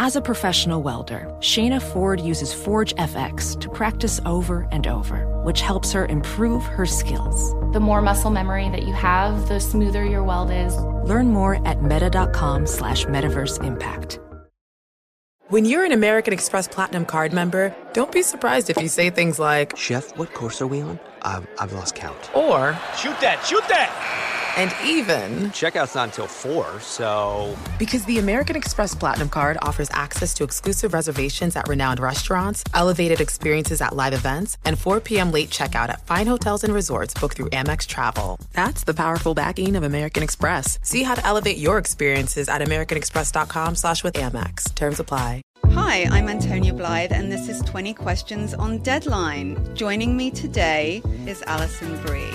As a professional welder, Shayna Ford uses Forge FX to practice over and over, which helps her improve her skills. The more muscle memory that you have, the smoother your weld is. Learn more at meta.com slash metaverse impact. When you're an American Express Platinum card member, don't be surprised if you say things like, Chef, what course are we on? I've, I've lost count. or, Shoot that, shoot that! And even, Checkout's not until 4, so. because the American Express Platinum card offers access to exclusive reservations at renowned restaurants, elevated experiences at live events, and 4 p.m. late checkout at fine hotels and resorts booked through Amex Travel. That's the powerful backing of American Express. See how to elevate your experiences at americanexpress.com slash with Amex. Terms apply. Hi, I'm Antonia Blythe, and this is 20 Questions on Deadline. Joining me today is Alison Brie.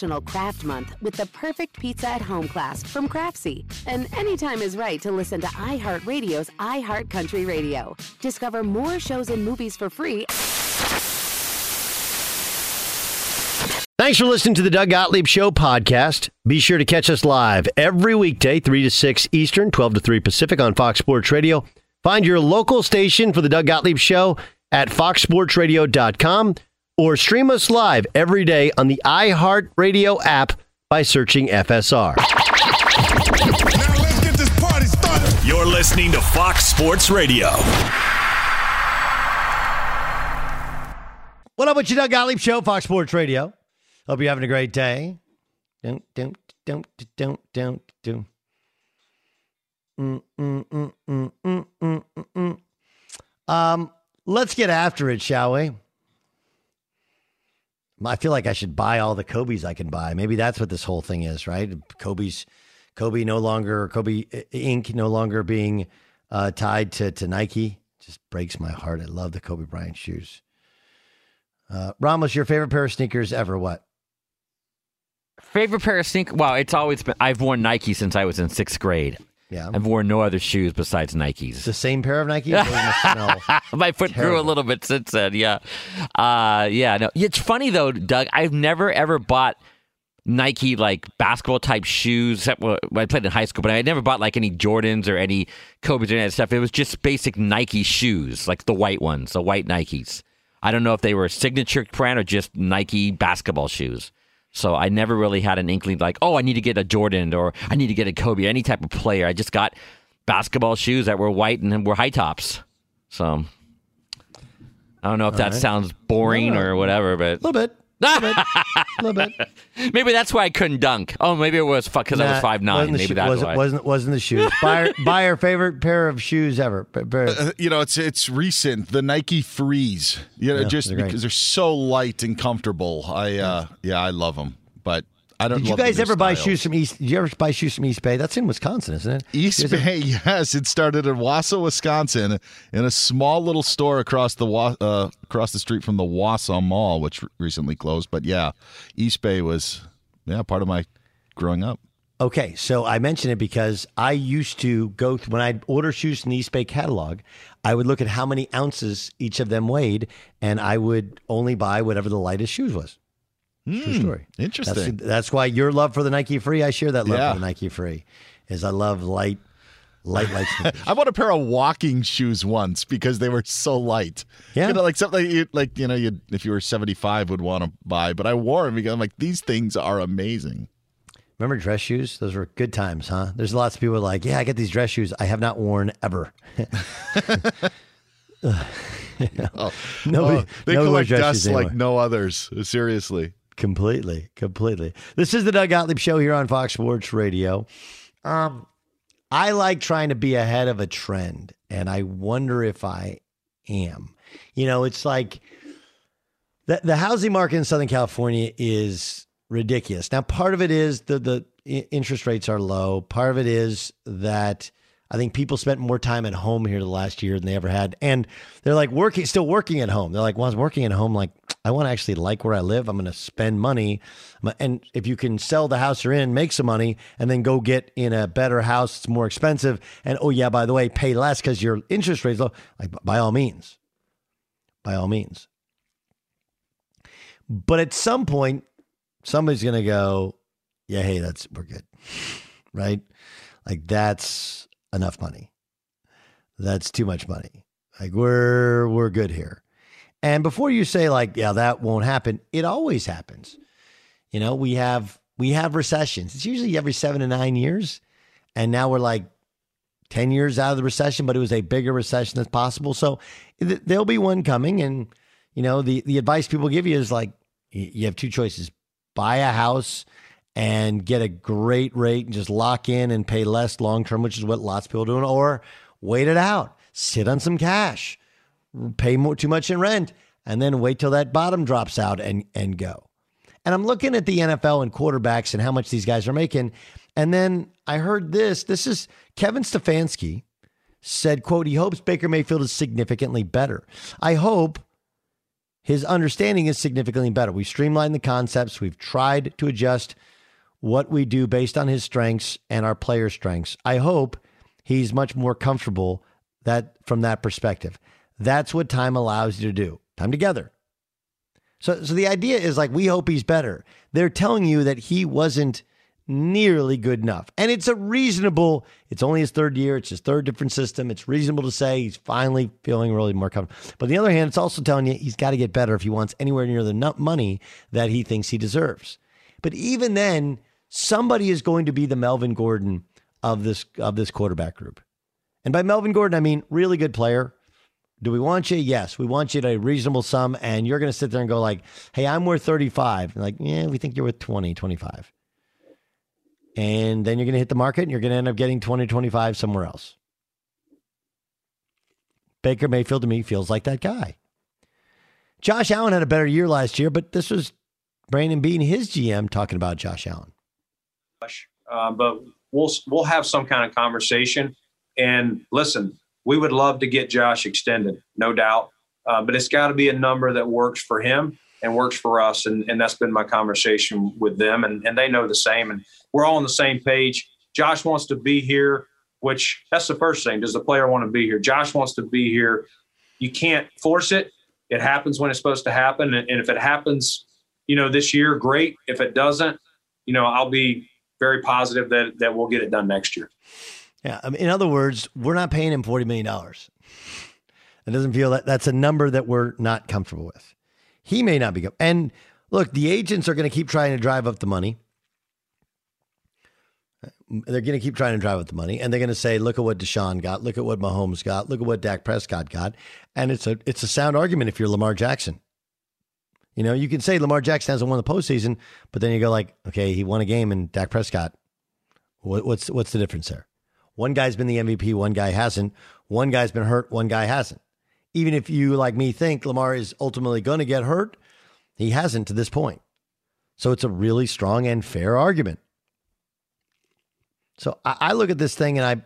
National Craft Month with the perfect pizza at home class from Craftsy. And anytime is right to listen to iHeartRadio's iHeart Country Radio. Discover more shows and movies for free Thanks for listening to the Doug Gottlieb Show podcast. Be sure to catch us live every weekday, 3 to 6 Eastern, 12 to 3 Pacific on Fox Sports Radio. Find your local station for the Doug Gottlieb Show at foxsportsradio.com or stream us live every day on the iHeartRadio app by searching FSR. Now let's get this party started. You're listening to Fox Sports Radio. What up with you, Doug Gottlieb Show, Fox Sports Radio? Hope you're having a great day. Don't, don't, don't, don't, don't, don't. Mm, mm, mm, mm, mm, mm, mm, mm. Um, let's get after it, shall we? I feel like I should buy all the Kobe's I can buy. Maybe that's what this whole thing is, right? Kobe's Kobe no longer Kobe Inc. no longer being uh, tied to to Nike. Just breaks my heart. I love the Kobe Bryant shoes. Uh, Ramos, your favorite pair of sneakers ever? What? Favorite pair of sneakers? Well, it's always been. I've worn Nike since I was in sixth grade. Yeah. I've worn no other shoes besides Nikes. The same pair of Nikes? Or you must smell My foot grew a little bit since then. Yeah. Uh, yeah. No, it's funny though, Doug. I've never ever bought Nike like basketball type shoes. Except when I played in high school, but I never bought like any Jordans or any Kobe's or any stuff. It was just basic Nike shoes, like the white ones, the white Nikes. I don't know if they were a signature brand or just Nike basketball shoes. So I never really had an inkling like, oh, I need to get a Jordan or I need to get a Kobe, any type of player. I just got basketball shoes that were white and were high tops. So I don't know if All that right. sounds boring No. or whatever, but A little bit. A little bit. maybe that's why I couldn't dunk. Oh, maybe it was because I was five nine. wasn't the Maybe shoe- that's wasn't, why. wasn't wasn't the shoes. buy, her, buy her favorite pair of shoes ever. Pa- pair- Uh, you know, it's it's recent. The Nike Freeze. You know, Yeah, just they're great. because they're so light and comfortable. I uh, yeah, I love them. But I don't. Did you guys ever buy styles. shoes from East? Did you ever buy shoes from East Bay? That's in Wisconsin, isn't it? East ever- Bay, yes, it started in Wausau, Wisconsin, in a small little store across the Wa- uh, across the street from the Wausau Mall, which recently closed. But yeah, East Bay was yeah part of my growing up. Okay, so I mention it because I used to go when I'd order shoes from the East Bay catalog. I would look at how many ounces each of them weighed, and I would only buy whatever the lightest shoes was. True Hmm, story. Interesting. That's, that's why your love for the Nike Free. I share that love Yeah. for the Nike Free. Is I love light, light, light. sneakers. I bought a pair of walking shoes once because they were so light. Yeah. you know, like something you like you know you if you were seventy five would want to buy, but I wore them because I'm like these things are amazing. Remember dress shoes? Those were good times, huh? There's lots of people like, yeah, I get these dress shoes I have not worn ever. Oh, Nobody- oh, they collect dust like no others. Seriously. Completely, completely. This is the Doug Gottlieb Show here on Fox Sports Radio. Um, I like trying to be ahead of a trend, and I wonder if I am. You know, it's like the the housing market in Southern California is ridiculous. Now, part of it is the the interest rates are low. Part of it is that I think people spent more time at home here the last year than they ever had, and they're like working, still working at home. They're like, well, I was working at home. Like, I want to actually like where I live. I'm going to spend money, and if you can sell the house you're in, make some money, and then go get in a better house, it's more expensive. And oh yeah, by the way, pay less because your interest rate's low. Like, by all means, by all means. But at some point, somebody's going to go, yeah, hey, that's, we're good. Right? Like, that's enough money. That's too much money. Like, we're, we're good here. And before you say, like, yeah, that won't happen, it always happens. You know, we have, we have recessions. It's usually every seven to nine years. And now we're like 10 years out of the recession, but it was a bigger recession that's possible. So th- there'll be one coming. And, you know, the, the advice people give you is like, you have two choices buy a house and get a great rate and just lock in and pay less long term, which is what lots of people are doing, or wait it out, sit on some cash, pay more too much in rent, and then wait till that bottom drops out and, and go. And I'm looking at the NFL and quarterbacks and how much these guys are making. And then I heard this. This is Kevin Stefanski said, quote, he hopes Baker Mayfield is significantly better. I hope his understanding is significantly better. We've streamlined the concepts. We've tried to adjust what we do based on his strengths and our player strengths. I hope he's much more comfortable that from that perspective. That's what time allows you to do. Time together. So so the idea is like we hope he's better. They're telling you that he wasn't nearly good enough. And it's a reasonable, it's only his third year, it's his third different system. It's reasonable to say he's finally feeling really more comfortable. But on the other hand, it's also telling you he's got to get better if he wants anywhere near the money that he thinks he deserves. But even then, somebody is going to be the Melvin Gordon of this of this quarterback group. And by Melvin Gordon, I mean really good player. Do we want you? Yes, we want you at a reasonable sum. And you're going to sit there and go like, hey, I'm worth 35. And like, yeah, we think you're worth 20, 25. And then you're going to hit the market and you're going to end up getting 20, 25 somewhere else. Baker Mayfield to me feels like that guy. Josh Allen had a better year last year, but this was Brandon Beane, his GM, talking about Josh Allen. Uh, but we'll we'll have some kind of conversation. And listen, we would love to get Josh extended, no doubt. Uh, but it's got to be a number that works for him and works for us. And, and that's been my conversation with them, and, and they know the same. And we're all on the same page. Josh wants to be here, which that's the first thing. Does the player want to be here? Josh wants to be here. You can't force it. It happens when it's supposed to happen. And, and if it happens, you know, this year, great. If it doesn't, you know, I'll be very positive that that we'll get it done next year. Yeah. I mean, in other words, we're not paying him $40 million. It doesn't feel that that's a number that we're not comfortable with. He may not be. And look, the agents are going to keep trying to drive up the money. They're going to keep trying to drive up the money, and they're going to say, "Look at what Deshaun got. Look at what Mahomes got. Look at what Dak Prescott got." And it's a it's a sound argument if you're Lamar Jackson. You know, you can say Lamar Jackson hasn't won the postseason, but then you go like, "Okay, he won a game, and Dak Prescott. What, what's what's the difference there? One guy's been the MVP, one guy hasn't. One guy's been hurt, one guy hasn't. Even if you, like me, think Lamar is ultimately going to get hurt, he hasn't to this point. So it's a really strong and fair argument. So I, I look at this thing and I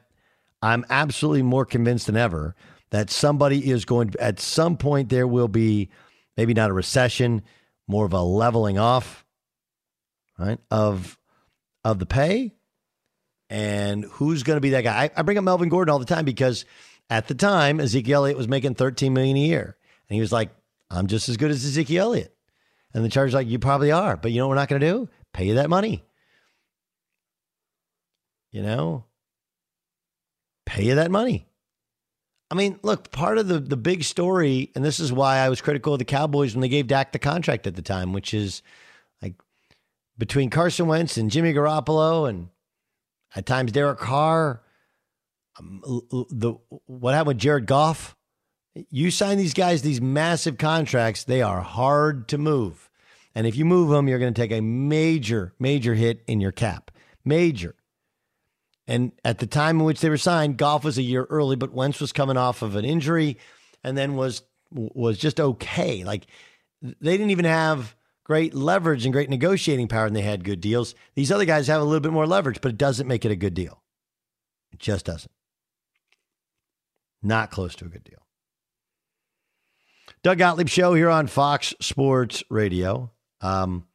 I'm absolutely more convinced than ever that somebody is going to at some point there will be maybe not a recession, more of a leveling off, right? Of of the pay. And who's going to be that guy? I, I bring up Melvin Gordon all the time because at the time Ezekiel Elliott was making 13 million a year. And he was like, I'm just as good as Ezekiel Elliott. And the Chargers like, you probably are, but you know what we're not going to do? Pay you that money. You know? Pay you that money. I mean, look, part of the the big story, and this is why I was critical of the Cowboys when they gave Dak the contract at the time, which is like between Carson Wentz and Jimmy Garoppolo and at times Derek Carr, um, the what happened with Jared Goff. You sign these guys these massive contracts, they are hard to move. And if you move them, you're going to take a major, major hit in your cap. Major. And at the time in which they were signed, Goff was a year early, but Wentz was coming off of an injury and then was was just okay. Like they didn't even have great leverage and great negotiating power and they had good deals. These other guys have a little bit more leverage, but it doesn't make it a good deal. It just doesn't. Not close to a good deal. Doug Gottlieb show here on Fox Sports Radio. Um,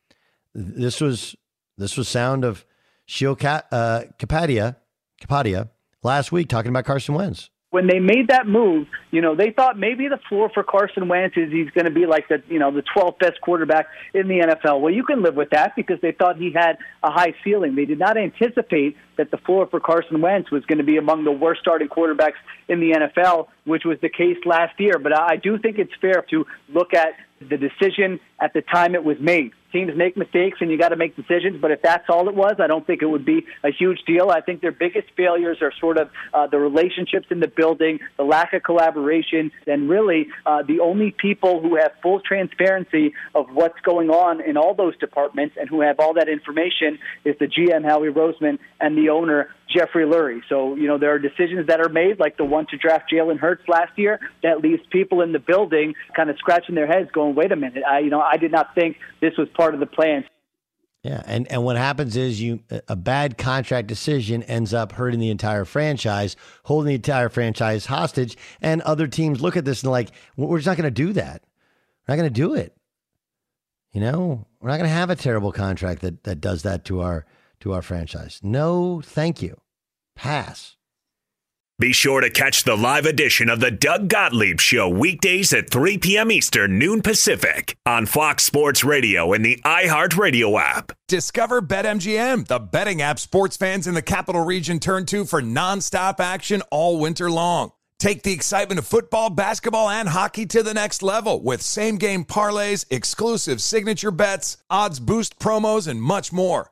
this was this was sound of Sheil uh, Kapadia, Kapadia last week talking about Carson Wentz when they made that move, you know, they thought maybe the floor for Carson Wentz is he's going to be like the, you know, the 12th best quarterback in the NFL. Well, you can live with that because they thought he had a high ceiling. They did not anticipate that the floor for Carson Wentz was going to be among the worst starting quarterbacks in the NFL, which was the case last year. But I do think it's fair to look at the decision at the time it was made. Teams make mistakes and you got to make decisions, but if that's all it was, I don't think it would be a huge deal. I think their biggest failures are sort of uh, the relationships in the building, the lack of collaboration, and really uh, the only people who have full transparency of what's going on in all those departments and who have all that information is the GM, Howie Roseman, and the owner, Jeffrey Lurie. So, you know, there are decisions that are made, like the one to draft Jalen Hurts last year, that leaves people in the building kind of scratching their heads going, wait a minute, I, you know, I did not think this was part of the plan. Yeah, and, and what happens is you a bad contract decision ends up hurting the entire franchise, holding the entire franchise hostage, and other teams look at this and like, we're just not going to do that. We're not going to do it. You know, we're not going to have a terrible contract that that does that to our to our franchise. No, thank you. Pass. Be sure to catch the live edition of the Doug Gottlieb Show weekdays at 3 p.m. Eastern, noon Pacific on Fox Sports Radio and the iHeartRadio app. Discover BetMGM, the betting app sports fans in the capital region turn to for nonstop action all winter long. Take the excitement of football, basketball, and hockey to the next level with same game parlays, exclusive signature bets, odds boost promos, and much more.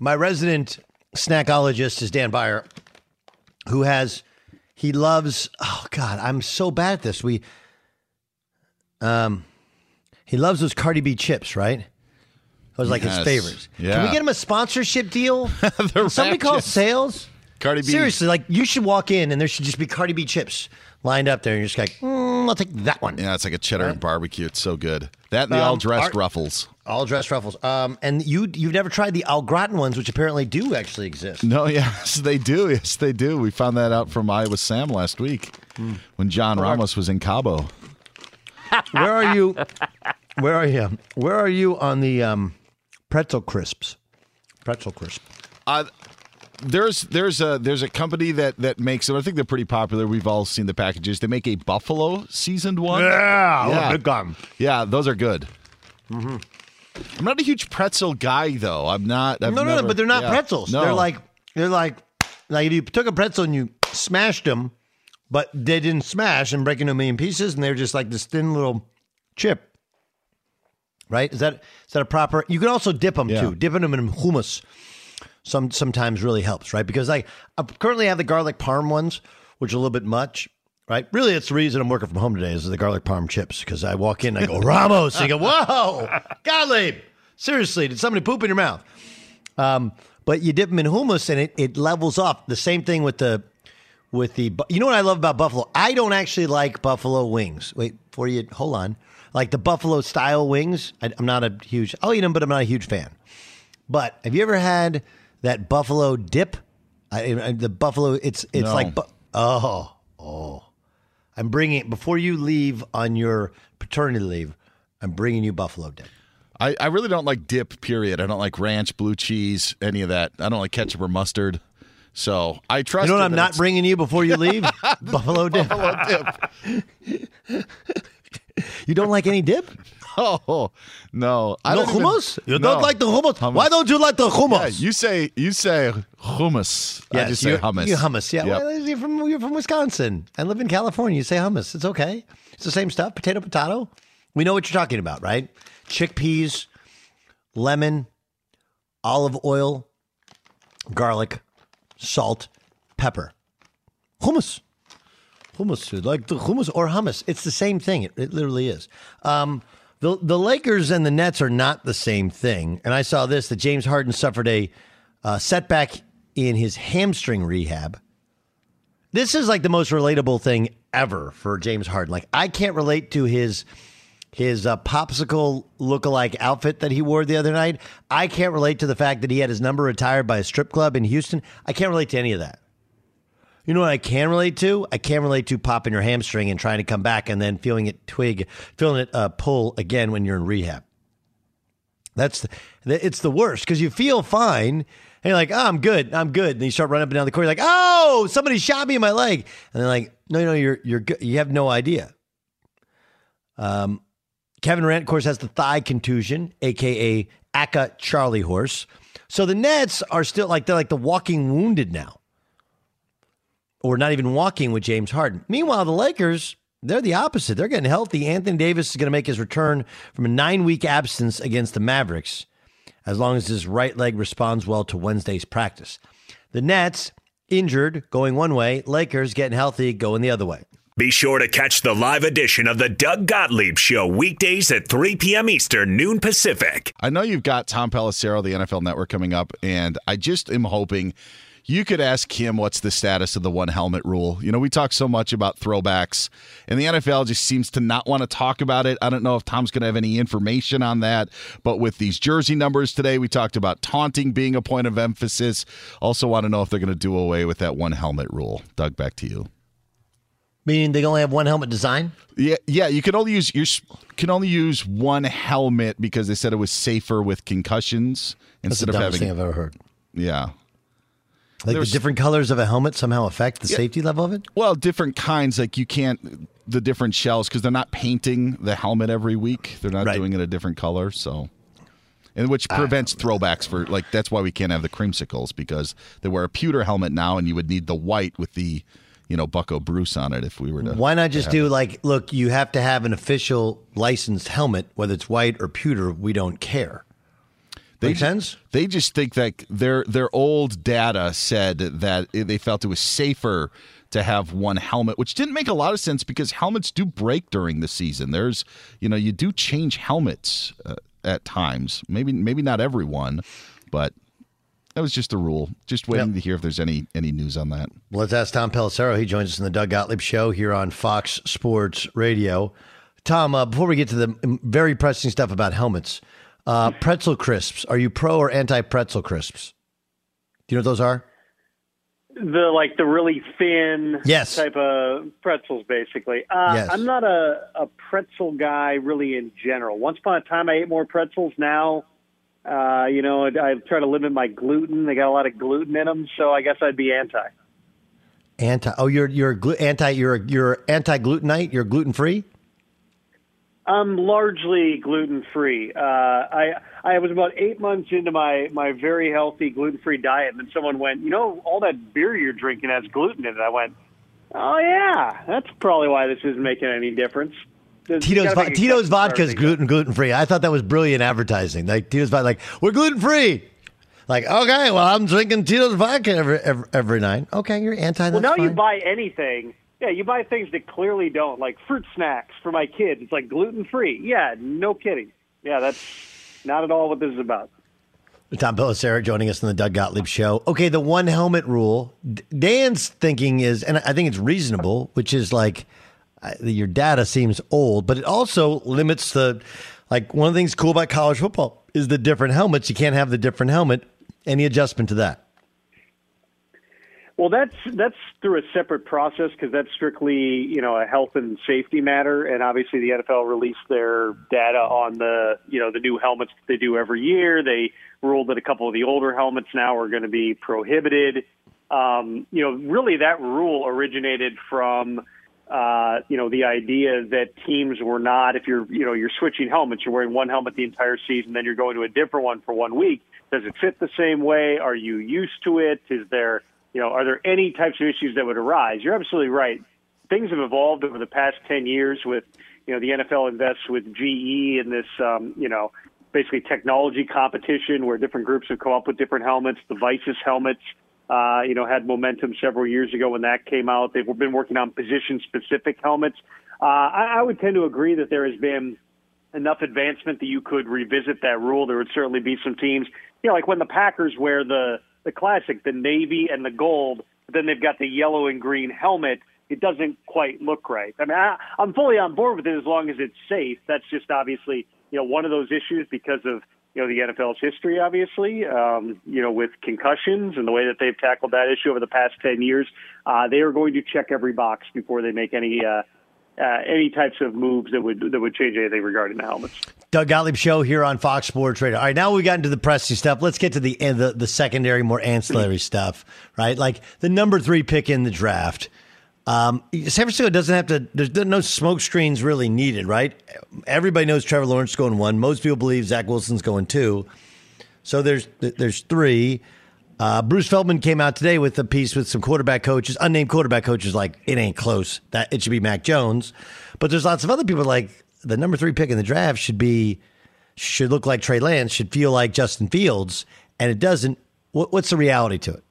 My resident snackologist is Dan Byer, who has he loves oh god, I'm so bad at this. We um he loves those Cardi B chips, right? Those are like his favorites. Can we get him a sponsorship deal? Somebody call sales. Cardi B. Seriously, like you should walk in and there should just be Cardi B chips lined up there, and you're just like, mm, I'll take that one. Yeah, it's like a cheddar and barbecue. It's so good. That and the Um, all dressed ruffles. All dressed ruffles. Um, and you you've never tried the au gratin ones, which apparently do actually exist. No, yes, they do. Yes, they do. We found that out from Iowa Sam last week Hmm. when John Ramos was in Cabo. Where are you? Where are you? Where are you on the um, pretzel crisps? Pretzel crisp. Uh, there's there's a there's a company that that makes them. I think they're pretty popular. We've all seen the packages. They make a buffalo seasoned one. Yeah, oh, yeah. Yeah, those are good. Mm-hmm. I'm not a huge pretzel guy though. I'm not. I've no, no, no, but they're not yeah. pretzels. No. They're like they're like like if you took a pretzel and you smashed them, but they didn't smash and break into a million pieces, and they're just like this thin little chip. Right? Is that is that a proper? You can also dip them Yeah. too. Dipping them in hummus some sometimes really helps, right? Because I, I currently have the garlic parm ones, which are a little bit much. Right, really, it's the reason I'm working from home today is the garlic parm chips because I walk in I go Ramos, and you go, whoa, Gottlieb, seriously, did somebody poop in your mouth? Um, but you dip them in hummus and it, it levels off. The same thing with the with the you know what I love about buffalo? I don't actually like buffalo wings. Wait, for you, hold on. Like the buffalo style wings, I, I'm not a huge. I'll eat them, but I'm not a huge fan. But have you ever had that buffalo dip? I, I- the buffalo, it's it's No. like bu- oh oh. I'm bringing before you leave on your paternity leave. I'm bringing you buffalo dip. I, I really don't like dip. Period. I don't like ranch, blue cheese, any of that. I don't like ketchup or mustard. So I trust. You know what I'm not it's- bringing you before you leave? buffalo dip. Buffalo dip. You don't like any dip? Oh no! I No don't even- hummus? You No. don't like the hummus? Why don't you like the hummus? Yeah, you say you say hummus. I just say hummus. You hummus, yeah. Yep. Well, you're from you're from Wisconsin. I live in California. You say hummus. It's okay. It's the same stuff. Potato, potato. We know what you're talking about, right? Chickpeas, lemon, olive oil, garlic, salt, pepper, hummus. Hummus, food, like the hummus or hummus. It's the same thing. It, it literally is. Um, the the Lakers and the Nets are not the same thing. And I saw this that James Harden suffered a uh, setback in his hamstring rehab. This is like the most relatable thing ever for James Harden. Like I can't relate to his his uh, popsicle lookalike outfit that he wore the other night. I can't relate to the fact that he had his number retired by a strip club in Houston. I can't relate to any of that. You know what I can relate to? I can relate to popping your hamstring and trying to come back and then feeling it twig, feeling it uh, pull again when you're in rehab. That's the, it's the worst because you feel fine and you're like, oh, I'm good, I'm good. And you start running up and down the court, you're like, oh, somebody shot me in my leg, and they're like, no, no, you're you're good. You have no idea. Um, Kevin Durant, of course, has the thigh contusion, aka ACA Charlie horse. So the Nets are still like they're like the walking wounded now or not even walking with James Harden. Meanwhile, the Lakers, they're the opposite. They're getting healthy. Anthony Davis is going to make his return from a nine week absence against the Mavericks as long as his right leg responds well to Wednesday's practice. The Nets, injured, going one way, Lakers getting healthy, going the other way. Be sure to catch the live edition of the Doug Gottlieb Show weekdays at 3 p.m. Eastern, noon Pacific. I know you've got Tom Pelissero, the NFL Network, coming up, and I just am hoping you could ask him what's the status of the one helmet rule. You know, we talk so much about throwbacks, and the NFL just seems to not want to talk about it. I don't know if Tom's going to have any information on that, but with these jersey numbers today, we talked about taunting being a point of emphasis. Also, want to know if they're going to do away with that one helmet rule. Doug, back to you. Meaning they only have one helmet design? Yeah, yeah. You can only use you can only use one helmet because they said it was safer with concussions That's instead the of having. thing I've ever heard. Yeah. Like There's- the different colors of a helmet somehow affect the Yeah. safety level of it? Well, different kinds. Like you can't the different shells because they're not painting the helmet every week. They're not doing it a different color. So, and which ah. prevents throwbacks for like that's why we can't have the creamsicles because they wear a pewter helmet now, and you would need the white with the you know Bucco Bruce on it if we were to. Why not just do it. like, look, you have to have an official licensed helmet, whether it's white or pewter, we don't care. Make ju- sense? They just think that their their old data said that they felt it was safer to have one helmet, which didn't make a lot of sense because helmets do break during the season. There's, you know, you do change helmets uh, at times. Maybe maybe not everyone, but that was just a rule. Just waiting to hear if there's any any news on that. Well, let's ask Tom Pelissero. He joins us in the Doug Gottlieb Show here on Fox Sports Radio. Tom, uh, before we get to the very pressing stuff about helmets, uh, pretzel crisps. Are you pro or anti pretzel crisps? Do you know what those are? the like the really thin Yes. type of pretzels basically uh, Yes. i'm not a, a pretzel guy really in general once upon a time i ate more pretzels now uh, you know i, I try to limit my gluten they got a lot of gluten in them so i guess i'd be anti Anti. Oh, you're you're glu- anti. You're you're anti glutenite. You're gluten free. I'm largely gluten free. Uh, I I was about eight months into my my very healthy gluten free diet, and then someone went, you know, all that beer you're drinking has gluten in it. I went, oh yeah, that's probably why this isn't making any difference. There's- you vo- Tito's vodka is gluten gluten free. I thought that was brilliant advertising. Like Tito's vodka, like we're gluten free. Like okay, well I'm drinking Tito's vodka every every, every night. Okay, you're anti. Well, now you buy anything. Yeah, you buy things that clearly don't, like fruit snacks for my kids. It's like gluten free. Yeah, no kidding. Yeah, that's not at all what this is about. Tom Pelissero joining us on the Doug Gottlieb Show. Okay, the one helmet rule. Dan's thinking is, and I think it's reasonable, which is like uh, your data seems old, but it also limits the. Like one of the things cool about college football is the different helmets. You can't have the different helmet. Any adjustment to that? Well, that's that's through a separate process because that's strictly you know a health and safety matter, and obviously the NFL released their data on the you know the new helmets they do every year. They ruled that a couple of the older helmets now are going to be prohibited. Um, you know, really that rule originated from uh, you know the idea that teams were not if you're you know you're switching helmets, you're wearing one helmet the entire season, then you're going to a different one for one week. Does it fit the same way? Are you used to it? Is there you know, are there any types of issues that would arise? You're absolutely right. Things have evolved over the past 10 years with, you know, the NFL invests with GE in this, um, you know, basically technology competition where different groups have come up with different helmets. The Vicis helmets, uh, you know, had momentum several years ago when that came out. They've been working on position specific helmets. Uh, I, I would tend to agree that there has been enough advancement that you could revisit that rule. There would certainly be some teams, you know, like when the Packers wear the the classic, the navy and the gold, but then they've got the yellow and green helmet. It doesn't quite look right. I mean, I, I'm fully on board with it as long as it's safe. That's just obviously, you know, one of those issues because of you know the NFL's history, obviously, um, you know, with concussions and the way that they've tackled that issue over the past ten years. Uh, they are going to check every box before they make any. Uh, uh, any types of moves that would that would change anything regarding the helmets. Doug Gottlieb show here on Fox Sports Radio. All right, now we got into the pressing stuff. Let's get to the the, the secondary, more ancillary stuff, right? Like the number three pick in the draft. Um, San Francisco doesn't have to. There's no smoke screens really needed, right? Everybody knows Trevor Lawrence is going one. Most people believe Zach Wilson's going two. So there's there's three. Uh, Bruce Feldman came out today with a piece with some quarterback coaches, unnamed quarterback coaches, like it ain't close. That it should be Mac Jones, but there's lots of other people like the number three pick in the draft should be should look like Trey Lance, should feel like Justin Fields, and it doesn't. What, what's the reality to it?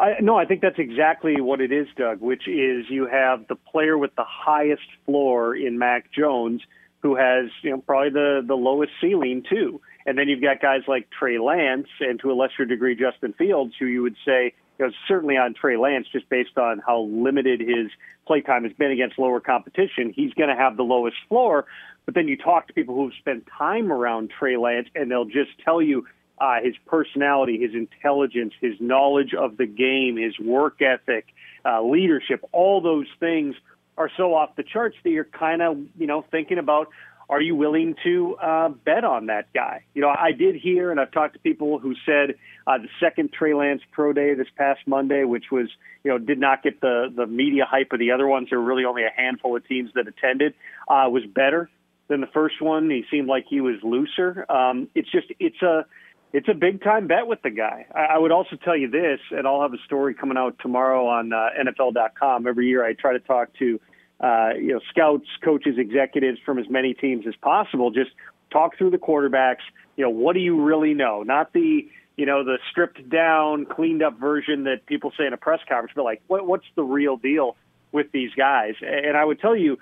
I, no, I think that's exactly what it is, Doug. Which is you have the player with the highest floor in Mac Jones, who has you know probably the the lowest ceiling too, and then you've got guys like Trey Lance and to a lesser degree Justin Fields, who you would say you know certainly on Trey Lance just based on how limited his play time has been against lower competition, he's going to have the lowest floor. But then you talk to people who've spent time around Trey Lance, and they'll just tell you uh, his personality, his intelligence, his knowledge of the game, his work ethic, uh, leadership, all those things are so off the charts that you're kind of, you know, thinking about are you willing to uh, bet on that guy? You know, I did hear, and I've talked to people who said uh, the second Trey Lance Pro Day this past Monday, which was, you know, did not get the the media hype of the other ones. There were really only a handful of teams that attended. Uh, was better than the first one. He seemed like he was looser. Um, it's just, it's a it's a big time bet with the guy. I, I would also tell you this, and I'll have a story coming out tomorrow on uh, NFL.com. Every year, I try to talk to uh, you know scouts, coaches, executives from as many teams as possible. Just talk through the quarterbacks. You know, what do you really know? Not the you know the stripped down, cleaned up version that people say in a press conference, but like what, what's the real deal with these guys? And I would tell you,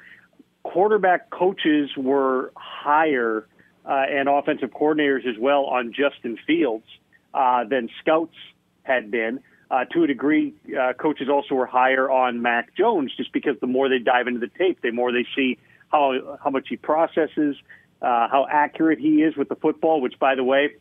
quarterback coaches were higher uh, and offensive coordinators as well on Justin Fields uh, than scouts had been. Uh, to a degree, uh, coaches also were higher on Mac Jones just because the more they dive into the tape, the more they see how how much he processes, uh, how accurate he is with the football. Which, by the way,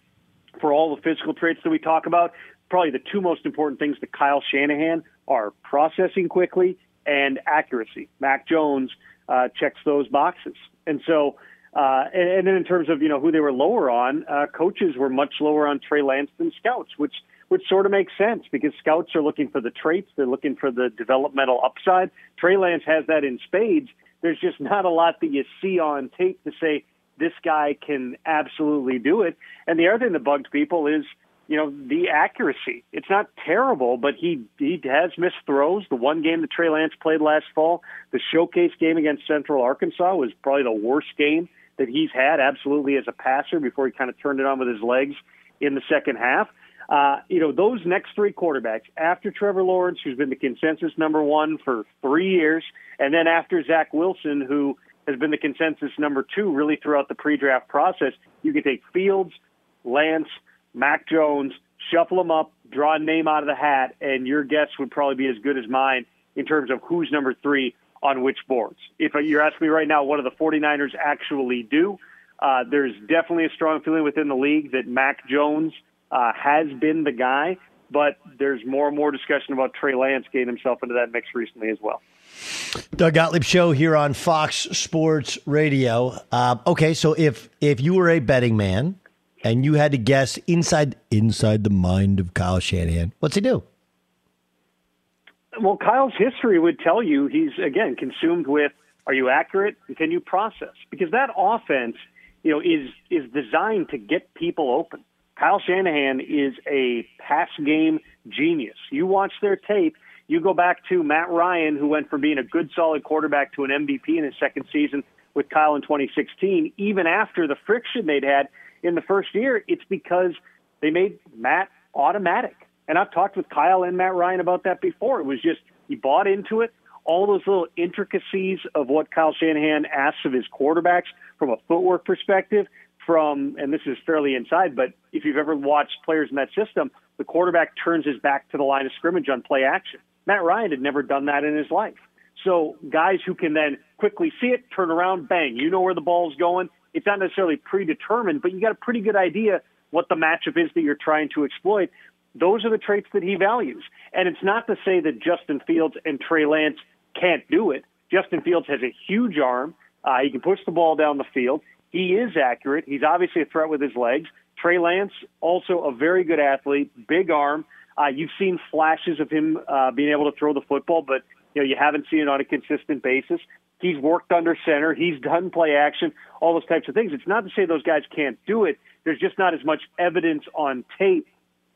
for all the physical traits that we talk about, probably the two most important things to Kyle Shanahan are processing quickly and accuracy. Mac Jones uh, checks those boxes, and so uh, and, and, then in terms of you know who they were lower on, uh, coaches were much lower on Trey Lance than scouts, which which sort of makes sense because scouts are looking for the traits, they're looking for the developmental upside. Trey Lance has that in spades. There's just not a lot that you see on tape to say this guy can absolutely do it. And the other thing that bugged people is you know the accuracy. It's not terrible, but he he has missed throws. The one game that Trey Lance played last fall, the showcase game against Central Arkansas, was probably the worst game that he's had absolutely as a passer before he kind of turned it on with his legs in the second half. Uh, you know, those next three quarterbacks after Trevor Lawrence, who's been the consensus number one for three years, and then after Zach Wilson, who has been the consensus number two really throughout the pre-draft process, you can take Fields, Lance, Mac Jones, shuffle them up, draw a name out of the hat, and your guess would probably be as good as mine in terms of who's number three on which boards. If you're asking me right now, what do the 49ers actually do? Uh, there's definitely a strong feeling within the league that Mac Jones uh, has been the guy, but there's more and more discussion about Trey Lance getting himself into that mix recently as well. Doug Gottlieb show here on Fox Sports Radio. Uh, okay, so if if you were a betting man and you had to guess inside inside the mind of Kyle Shanahan, what's he do? Well, Kyle's history would tell you he's again consumed with are you accurate and can you process? Because that offense, you know, is is designed to get people open. Kyle Shanahan is a pass game genius. You watch their tape, you go back to Matt Ryan, who went from being a good solid quarterback to an MVP in his second season with Kyle in 2016, even after the friction they'd had in the first year, it's because they made Matt automatic. And I've talked with Kyle and Matt Ryan about that before. It was just he bought into it. All those little intricacies of what Kyle Shanahan asks of his quarterbacks from a footwork perspective, from and this is fairly inside, but if you've ever watched players in that system, the quarterback turns his back to the line of scrimmage on play action. Matt Ryan had never done that in his life. So guys who can then quickly see it, turn around, bang, you know where the ball's going. It's not necessarily predetermined, but you got a pretty good idea what the matchup is that you're trying to exploit. Those are the traits that he values. And it's not to say that Justin Fields and Trey Lance can't do it. Justin Fields has a huge arm. Uh, he can push the ball down the field. He is accurate. He's obviously a threat with his legs. Trey Lance, also a very good athlete, big arm. Uh, you've seen flashes of him uh, being able to throw the football, but you know you haven't seen it on a consistent basis. He's worked under center. He's done play action, all those types of things. It's not to say those guys can't do it. There's just not as much evidence on tape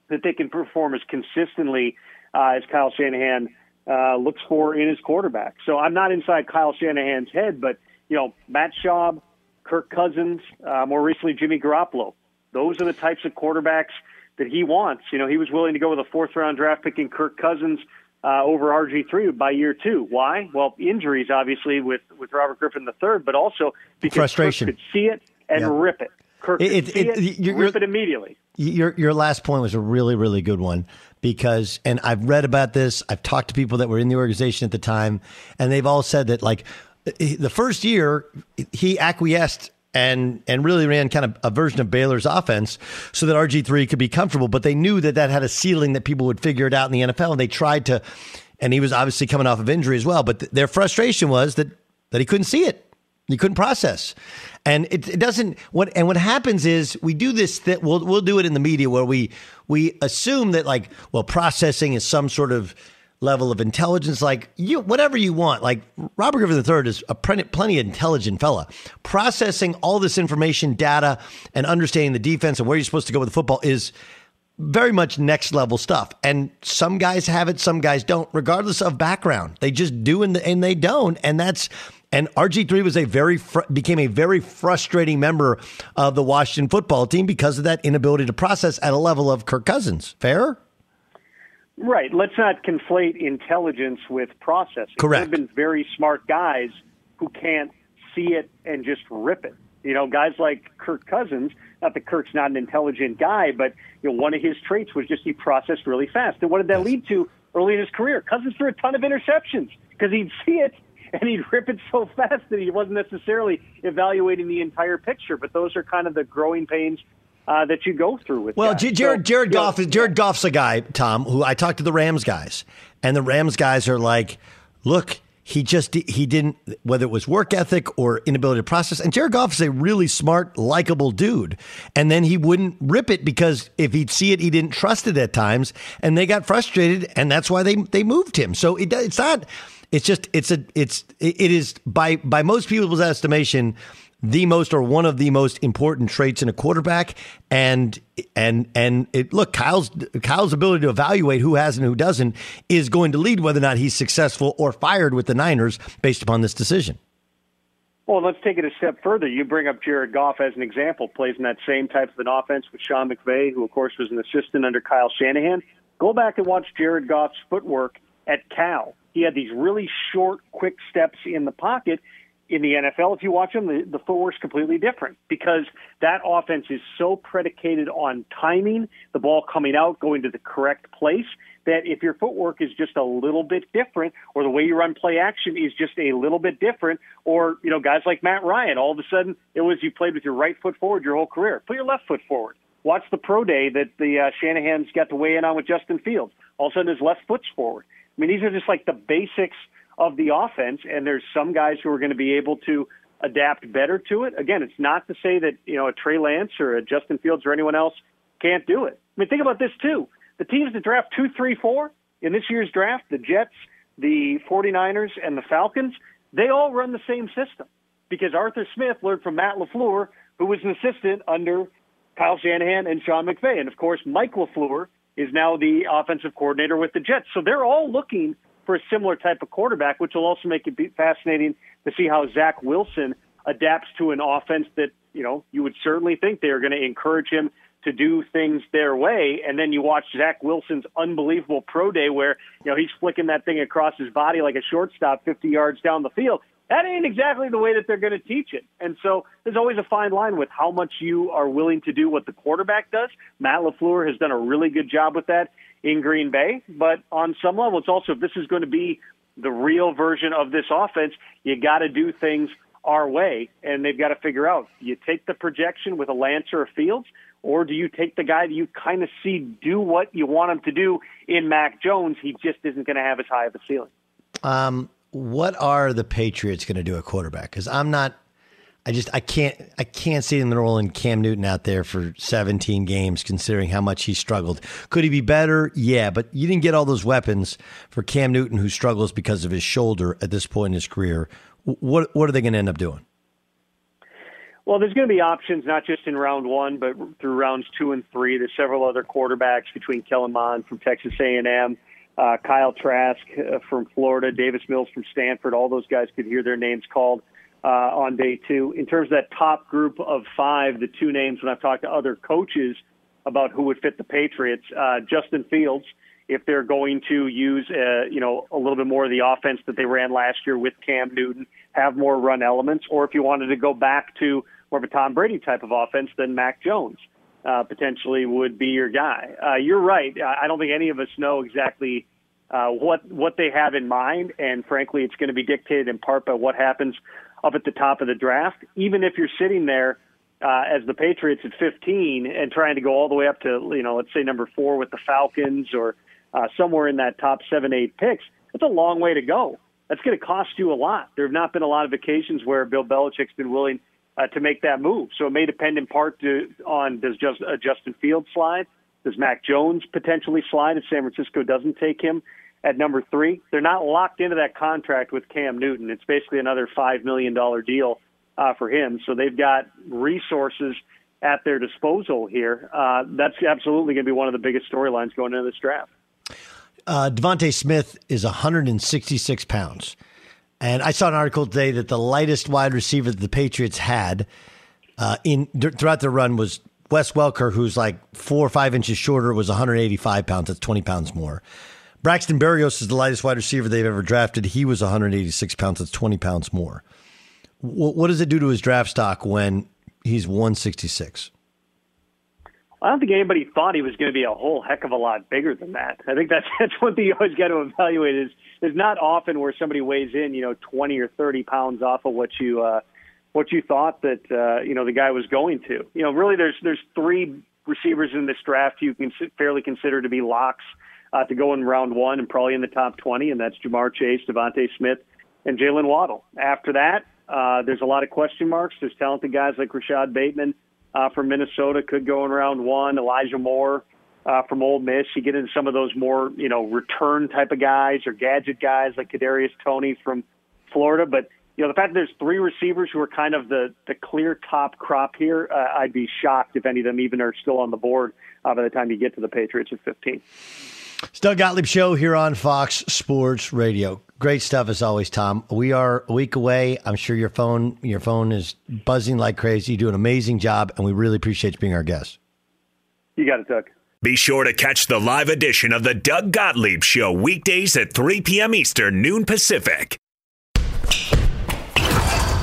that they can perform as consistently uh, as Kyle Shanahan uh, looks for in his quarterback. So I'm not inside Kyle Shanahan's head, but you know Matt Schaub, Kirk Cousins, uh, more recently Jimmy Garoppolo. Those are the types of quarterbacks that he wants. You know, he was willing to go with a fourth round draft pick in Kirk Cousins uh, over RG3 by year two. Why? Well, injuries, obviously, with, with Robert Griffin III, but also because Frustration. Kirk could see it and Yeah. rip it. Kirk It- it- it- it, you're- rip it immediately. Your your last point was a really really good one because and I've read about this. I've talked to people that were in the organization at the time, and they've all said that like the first year he acquiesced and and really ran kind of a version of Baylor's offense so that RG three could be comfortable. But they knew that that had a ceiling that people would figure it out in the NFL, and they tried to. And he was obviously coming off of injury as well. But th- their frustration was that that he couldn't see it. he couldn't process, and it, it doesn't. What and what happens is we do this. That we'll we'll do it in the media where we we assume that like well processing is some sort of level of intelligence. Like you whatever you want. Like Robert Griffin III is a plenty, intelligent fella. Processing all this information, data, and understanding the defense and where you're supposed to go with the football is very much next level stuff. And some guys have it, some guys don't, regardless of background. They just do and, and they don't. And that's and RG3 was a very fr- became a very frustrating member of the Washington football team because of that inability to process at a level of Kirk Cousins. Fair? Right. Let's not conflate intelligence with processing. Correct. There have been very smart guys who can't see it and just rip it. You know, guys like Kirk Cousins. Not that Kirk's not an intelligent guy, but you know, one of his traits was just he processed really fast. And what did that lead to early in his career? Cousins threw a ton of interceptions because he'd see it and he'd rip it so fast that he wasn't necessarily evaluating the entire picture. But those are kind of the growing pains uh, that you go through with. Well. J- Jared So, Jared you know, Goff is Jared Goff's a guy, Tom, who I talked to the Rams guys, and the Rams guys are like, look, he just he didn't whether it was work ethic or inability to process. And Jared Goff is a really smart, likable dude, and then he wouldn't rip it because if he'd see it, he didn't trust it at times, and they got frustrated, and that's why they they moved him. So it, it's not. It's just it's a it's it is by by most people's estimation the most or one of the most important traits in a quarterback and and and it look Kyle's Kyle's ability to evaluate who has and who doesn't is going to lead whether or not he's successful or fired with the Niners based upon this decision. Well, let's take it a step further. You bring up Jared Goff as an example, plays in that same type of an offense with Sean McVay, who, of course, was an assistant under Kyle Shanahan. Go back and watch Jared Goff's footwork at Cal. He had these really short, quick steps in the pocket. In the NFL, if you watch him, the, the footwork's completely different because that offense is so predicated on timing, the ball coming out, going to the correct place, that if your footwork is just a little bit different, or the way you run play action is just a little bit different, or you know guys like Matt Ryan, all of a sudden it was you played with your right foot forward your whole career. Put your left foot forward. Watch the pro day that the uh, Shanahan's got to weigh in on with Justin Fields. All of a sudden his left foot's forward. I mean these are just like the basics of the offense, and there's some guys who are going to be able to adapt better to it. Again, it's not to say that you know a Trey Lance or a Justin Fields or anyone else can't do it. I mean, think about this too. The teams that draft two, three, four in this year's draft, the Jets, the 49ers, and the Falcons, they all run the same system because Arthur Smith learned from Matt LaFleur, who was an assistant under Kyle Shanahan and Sean McVay. And of course, Mike LaFleur is now the offensive coordinator with the Jets. So they're all looking for a similar type of quarterback, which will also make it be fascinating to see how Zach Wilson adapts to an offense that, you know, you would certainly think they are going to encourage him to do things their way. And then you watch Zach Wilson's unbelievable pro day where, you know, he's flicking that thing across his body like a shortstop 50 yards down the field. That ain't exactly the way that they're going to teach it. And so there's always a fine line with how much you are willing to do what the quarterback does. Matt LaFleur has done a really good job with that in Green Bay. But on some level, it's also if this is going to be the real version of this offense, you got to do things our way, and they've got to figure out: you take the projection with a Lance or Fields, or do you take the guy that you kind of see do what you want him to do in Mac Jones? He just isn't going to have as high of a ceiling. Um, what are the Patriots going to do at quarterback? Because I'm not. I just I can't I can't see them rolling Cam Newton out there for 17 games, considering how much he struggled. Could he be better? Yeah, but you didn't get all those weapons for Cam Newton, who struggles because of his shoulder at this point in his career. What what are they going to end up doing? Well, there's going to be options not just in round one, but through rounds two and three. There's several other quarterbacks between Kellen Mond from Texas A&M, uh, Kyle Trask uh, from Florida, Davis Mills from Stanford. All those guys could hear their names called uh, on day two. In terms of that top group of five, the two names when I've talked to other coaches about who would fit the Patriots. Uh, Justin Fields, if they're going to use, uh, you know, a little bit more of the offense that they ran last year with Cam Newton, have more run elements, or if you wanted to go back to more of a Tom Brady type of offense, then Mac Jones uh, potentially would be your guy. Uh, you're right. I don't think any of us know exactly uh, what what they have in mind, and frankly, it's going to be dictated in part by what happens up at the top of the draft. Even if you're sitting there uh, as the Patriots at 15 and trying to go all the way up to you know let's say number four with the Falcons or uh, somewhere in that top seven eight picks, that's a long way to go. That's going to cost you a lot. There have not been a lot of occasions where Bill Belichick's been willing uh, to make that move. So it may depend in part to, on does just uh, Justin Fields slide? Does Mac Jones potentially slide if San Francisco doesn't take him at number three? They're not locked into that contract with Cam Newton. It's basically another $5 million deal uh, for him. So they've got resources at their disposal here. Uh, that's absolutely going to be one of the biggest storylines going into this draft. Uh, DeVonta Smith is 166 pounds. And I saw an article today that the lightest wide receiver that the Patriots had uh, in throughout the run was Wes Welker, who's like four or five inches shorter, was 185 pounds. That's 20 pounds more. Braxton Berrios is the lightest wide receiver they've ever drafted. He was 186 pounds. That's 20 pounds more. W- what does it do to his draft stock when he's 166? I don't think anybody thought he was going to be a whole heck of a lot bigger than that. I think that's that's one thing you always got to evaluate is there's not often where somebody weighs in, you know, 20 or 30 pounds off of what you uh, what you thought that uh, you know the guy was going to. You know, really, there's there's three receivers in this draft you can fairly consider to be locks uh, to go in round one and probably in the top 20, and that's Ja'Marr Chase, DeVonta Smith, and Jaylen Waddle. After that, uh, there's a lot of question marks. There's talented guys like Rashod Bateman uh, from Minnesota could go in round one. Elijah Moore uh, from Ole Miss. You get into some of those more you know return type of guys or gadget guys like Kadarius Toney from Florida. But you know the fact that there's three receivers who are kind of the the clear top crop here, uh, I'd be shocked if any of them even are still on the board uh, by the time you get to the Patriots at 15. It's Doug Gottlieb Show here on Fox Sports Radio. Great stuff as always, Tom. We are a week away. I'm sure your phone your phone is buzzing like crazy. You do an amazing job, and we really appreciate you being our guest. You got it, Doug. Be sure to catch the live edition of the Doug Gottlieb Show weekdays at 3 p.m. Eastern, noon Pacific.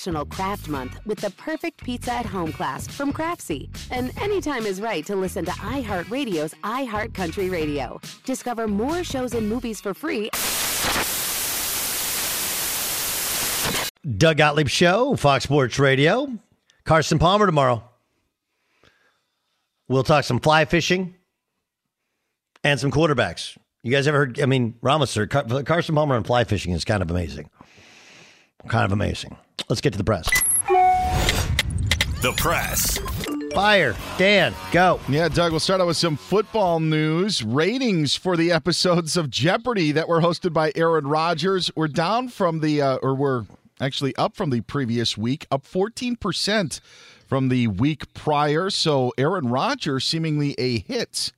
National Craft Month with the perfect pizza at home class from Craftsy. And anytime is right to listen to iHeartRadio's iHeart Country Radio. Discover more shows and movies for free. Doug Gottlieb Show, Fox Sports Radio. Carson Palmer tomorrow. We'll talk some fly fishing and some quarterbacks. You guys ever heard? I mean, Ramos, sir, Car- Carson Palmer and fly fishing is kind of amazing. Kind of amazing. Let's get to the press. The press. Fire. Dan, go. Yeah, Doug, we'll start out with some football news. Ratings for the episodes of Jeopardy that were hosted by Aaron Rodgers were down from the, uh, or were actually up from the previous week, up 14% from the week prior. So Aaron Rodgers seemingly a hit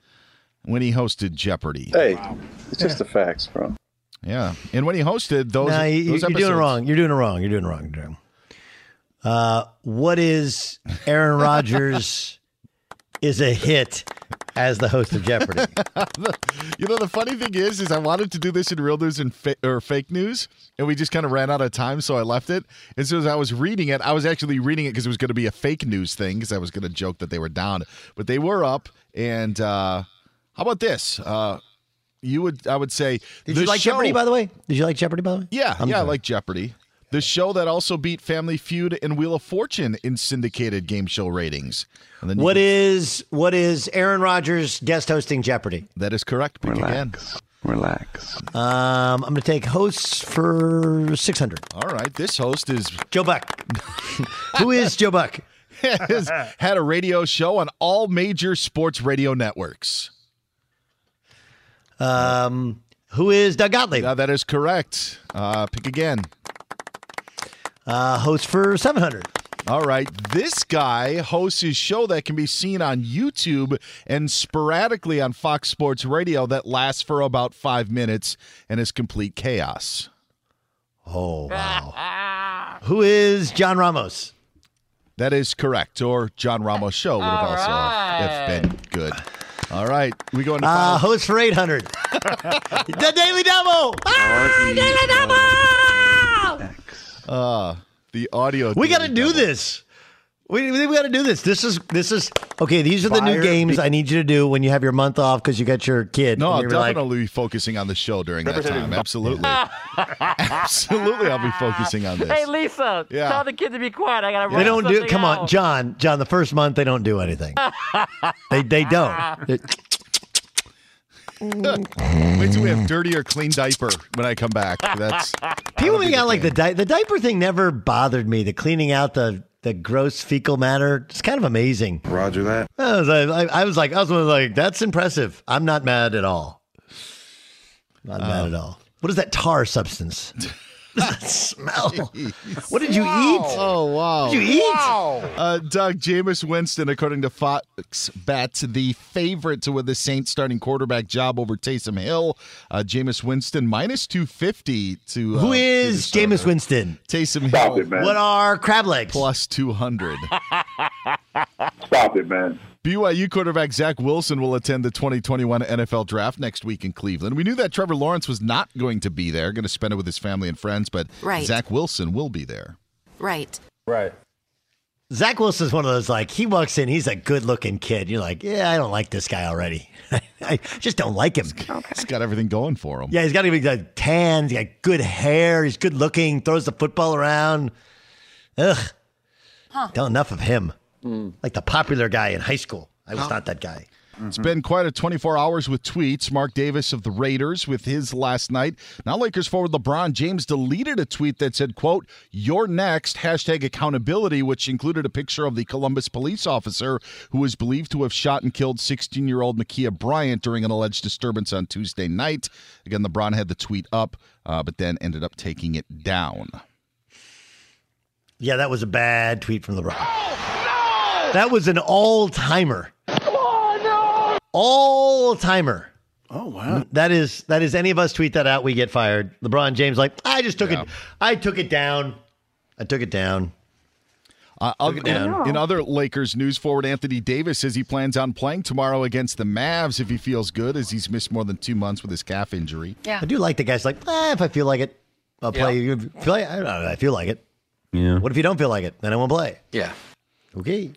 when he hosted Jeopardy. Hey, it's just the facts, bro. Yeah, and when he hosted those, Nah, you, those are doing it episodes- wrong. You're doing it wrong. You're doing it wrong. You're doing it wrong. Uh, what is Aaron Rodgers is a hit as the host of Jeopardy? you know, the funny thing is, is I wanted to do this in real news and fa- or fake news, and we just kind of ran out of time, so I left it. And so as I was reading it, I was actually reading it because it was going to be a fake news thing because I was going to joke that they were down, but they were up. And uh, how about this? Uh, you would, I would say, Did you like show- Jeopardy, by the way? Did you like Jeopardy, by the way? Yeah, I'm yeah, I like Jeopardy. The show that also beat Family Feud and Wheel of Fortune in syndicated game show ratings. And then you What can- is what is Aaron Rodgers guest hosting Jeopardy? That is correct. Pick again. Relax. Um, I'm going to take hosts for 600. All right, this host is Joe Buck. Who is Joe Buck? has had a radio show on all major sports radio networks. Um, who is Doug Gottlieb? Yeah, that is correct. Uh, pick again. Uh, host for 700. All right. This guy hosts his show that can be seen on YouTube and sporadically on Fox Sports Radio that lasts for about five minutes and is complete chaos. Oh, wow. Who is John Ramos? That is correct. Or John Ramos Show would have also have been good. All right. We go into Uh, host for 800. the Daily Double. Ah, Daily Double. uh, the audio. We got to do this. We, we, got to do this. This is this is okay. These are the new games be- I need you to do when you have your month off because you got your kid. No, I'll you're like, definitely be focusing on the show during that time. Absolutely. Absolutely, I'll be focusing on this. Hey, Lisa, Yeah. tell the kid to be quiet. I got to they don't do. Come on, John. John. The first month they don't do anything. they they don't. They- Wait till we have dirty or clean diaper when I come back. That's People that'll be make the out like the di- the diaper thing never bothered me. The cleaning out the the gross fecal matter. It's kind of amazing. Roger that. I was, I, I was like, I was like, that's impressive. I'm not mad at all. Not mad oh. at all. What is that tar substance? What does that smell? What did you eat? Oh wow! What did you eat? Uh, Doug Jameis Winston, according to Fox Bets, the favorite to win the Saints starting quarterback job over Taysom Hill. Uh, Jameis Winston minus two fifty to. Uh, Who be the is Jameis. Winston? Taysom Stop Hill. it, man. What are crab legs? Plus two hundred. Stop it, man. BYU quarterback Zach Wilson will attend the 2021 NFL Draft next week in Cleveland. We knew that Trevor Lawrence was not going to be there, going to spend it with his family and friends, but Right. Zach Wilson will be there. Right. Right. Zach Wilson's one of those like he walks in, he's a good looking kid. You're like, yeah, I don't like this guy already. I just don't like him. He's got everything going for him. Yeah, he's got he's got tan, he's got good hair, he's good looking, throws the football around. Ugh. Don't enough of him. Like the popular guy in high school. I was not that guy. It's been quite a 24 hours with tweets. Mark Davis of the Raiders with his last night. Now Lakers forward LeBron James deleted a tweet that said, quote, you're next, hashtag accountability, which included a picture of the Columbus police officer who was believed to have shot and killed 16-year-old Ma'Khia Bryant during an alleged disturbance on Tuesday night. Again, LeBron had the tweet up, uh, but then ended up taking it down. Yeah, that was a bad tweet from LeBron. That was an all timer. All timer. Oh wow. That is that is any of us tweet that out, we get fired. LeBron James like, I just took it I took it down. I took it down. Uh, Took it down. in, in other Lakers news, forward Anthony Davis says he plans on playing tomorrow against the Mavs if he feels good, as he's missed more than two months with his calf injury. Yeah. I do like the guys like, eh, if I feel like it, I'll play. If I feel like- I don't know, I feel like it. Yeah. What if you don't feel like it? Then I won't play. Yeah. Okay.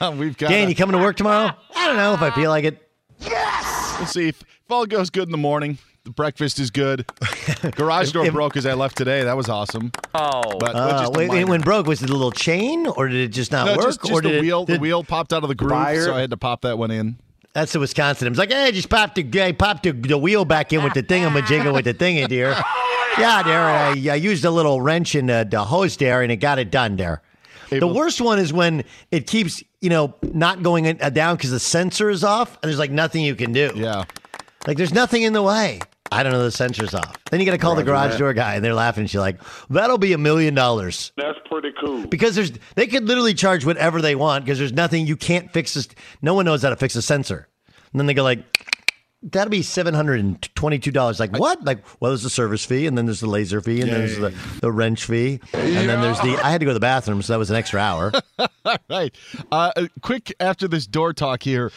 We've got Dan, a- you coming to work tomorrow? I don't know if I feel like it. Yes. We'll see if, if all goes good in the morning. The breakfast is good. Garage door broke as I left today. That was awesome. Oh, but, but Uh, just a wait, wait, when broke, was it a little chain or did it just not no, work? just, just or did the it- wheel. did- the wheel popped out of the groove, Wire? so I had to pop that one in. That's the Wisconsin. It was like, hey, just pop the, I popped the, the wheel back in with the thing. I'm a jiggle with the thingy, dear. Yeah, there. I, I used a little wrench in the, the hose there, and it got it done there. The worst one is when it keeps, you know, not going in, uh, down because the sensor is off, and there's like nothing you can do. Yeah, like there's nothing in the way. I don't know the sensor's off. Then you got to call the garage that. door guy, and they're laughing. She's like, "That'll be a million dollars." That's pretty cool. Because there's they could literally charge whatever they want because there's nothing you can't fix. This, no one knows how to fix a sensor. And then they go like, "That'll be seven hundred and twenty-two dollars." Like what? Like well, there's the service fee, and then there's the laser fee, and Yeah, then there's the, the wrench fee, and then there's the. I had to go to the bathroom, so that was an extra hour. All right. Uh, uh, quick after this door talk here,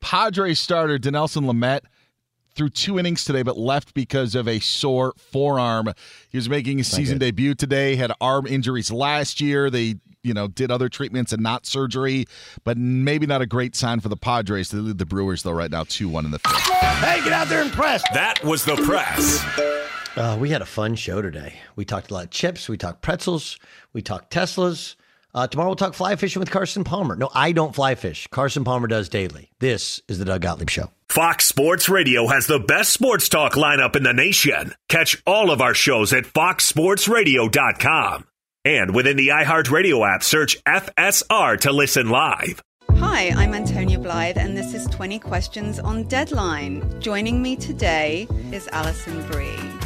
Padres starter Dinelson Lamet threw two innings today, but left because of a sore forearm. He was making his season debut today. Had arm injuries last year. They you know did other treatments and not surgery, but maybe not a great sign for the Padres. They lead the Brewers though right now two one in the fifth. hey, get out there and press. That was the press. Uh, we had a fun show today. We talked a lot of chips. We talked pretzels. We talked Teslas. Uh, tomorrow we'll talk fly fishing with Carson Palmer. No, I don't fly fish. Carson Palmer does daily. This is the Doug Gottlieb Show. Fox Sports Radio has the best sports talk lineup in the nation. Catch all of our shows at foxsportsradio.com. And within the iHeartRadio app, search FSR to listen live. Hi, I'm Antonia Blythe, and this is 20 Questions on Deadline. Joining me today is Alison Brie.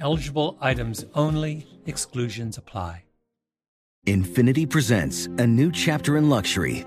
Eligible items only, exclusions apply. Infiniti presents a new chapter in luxury,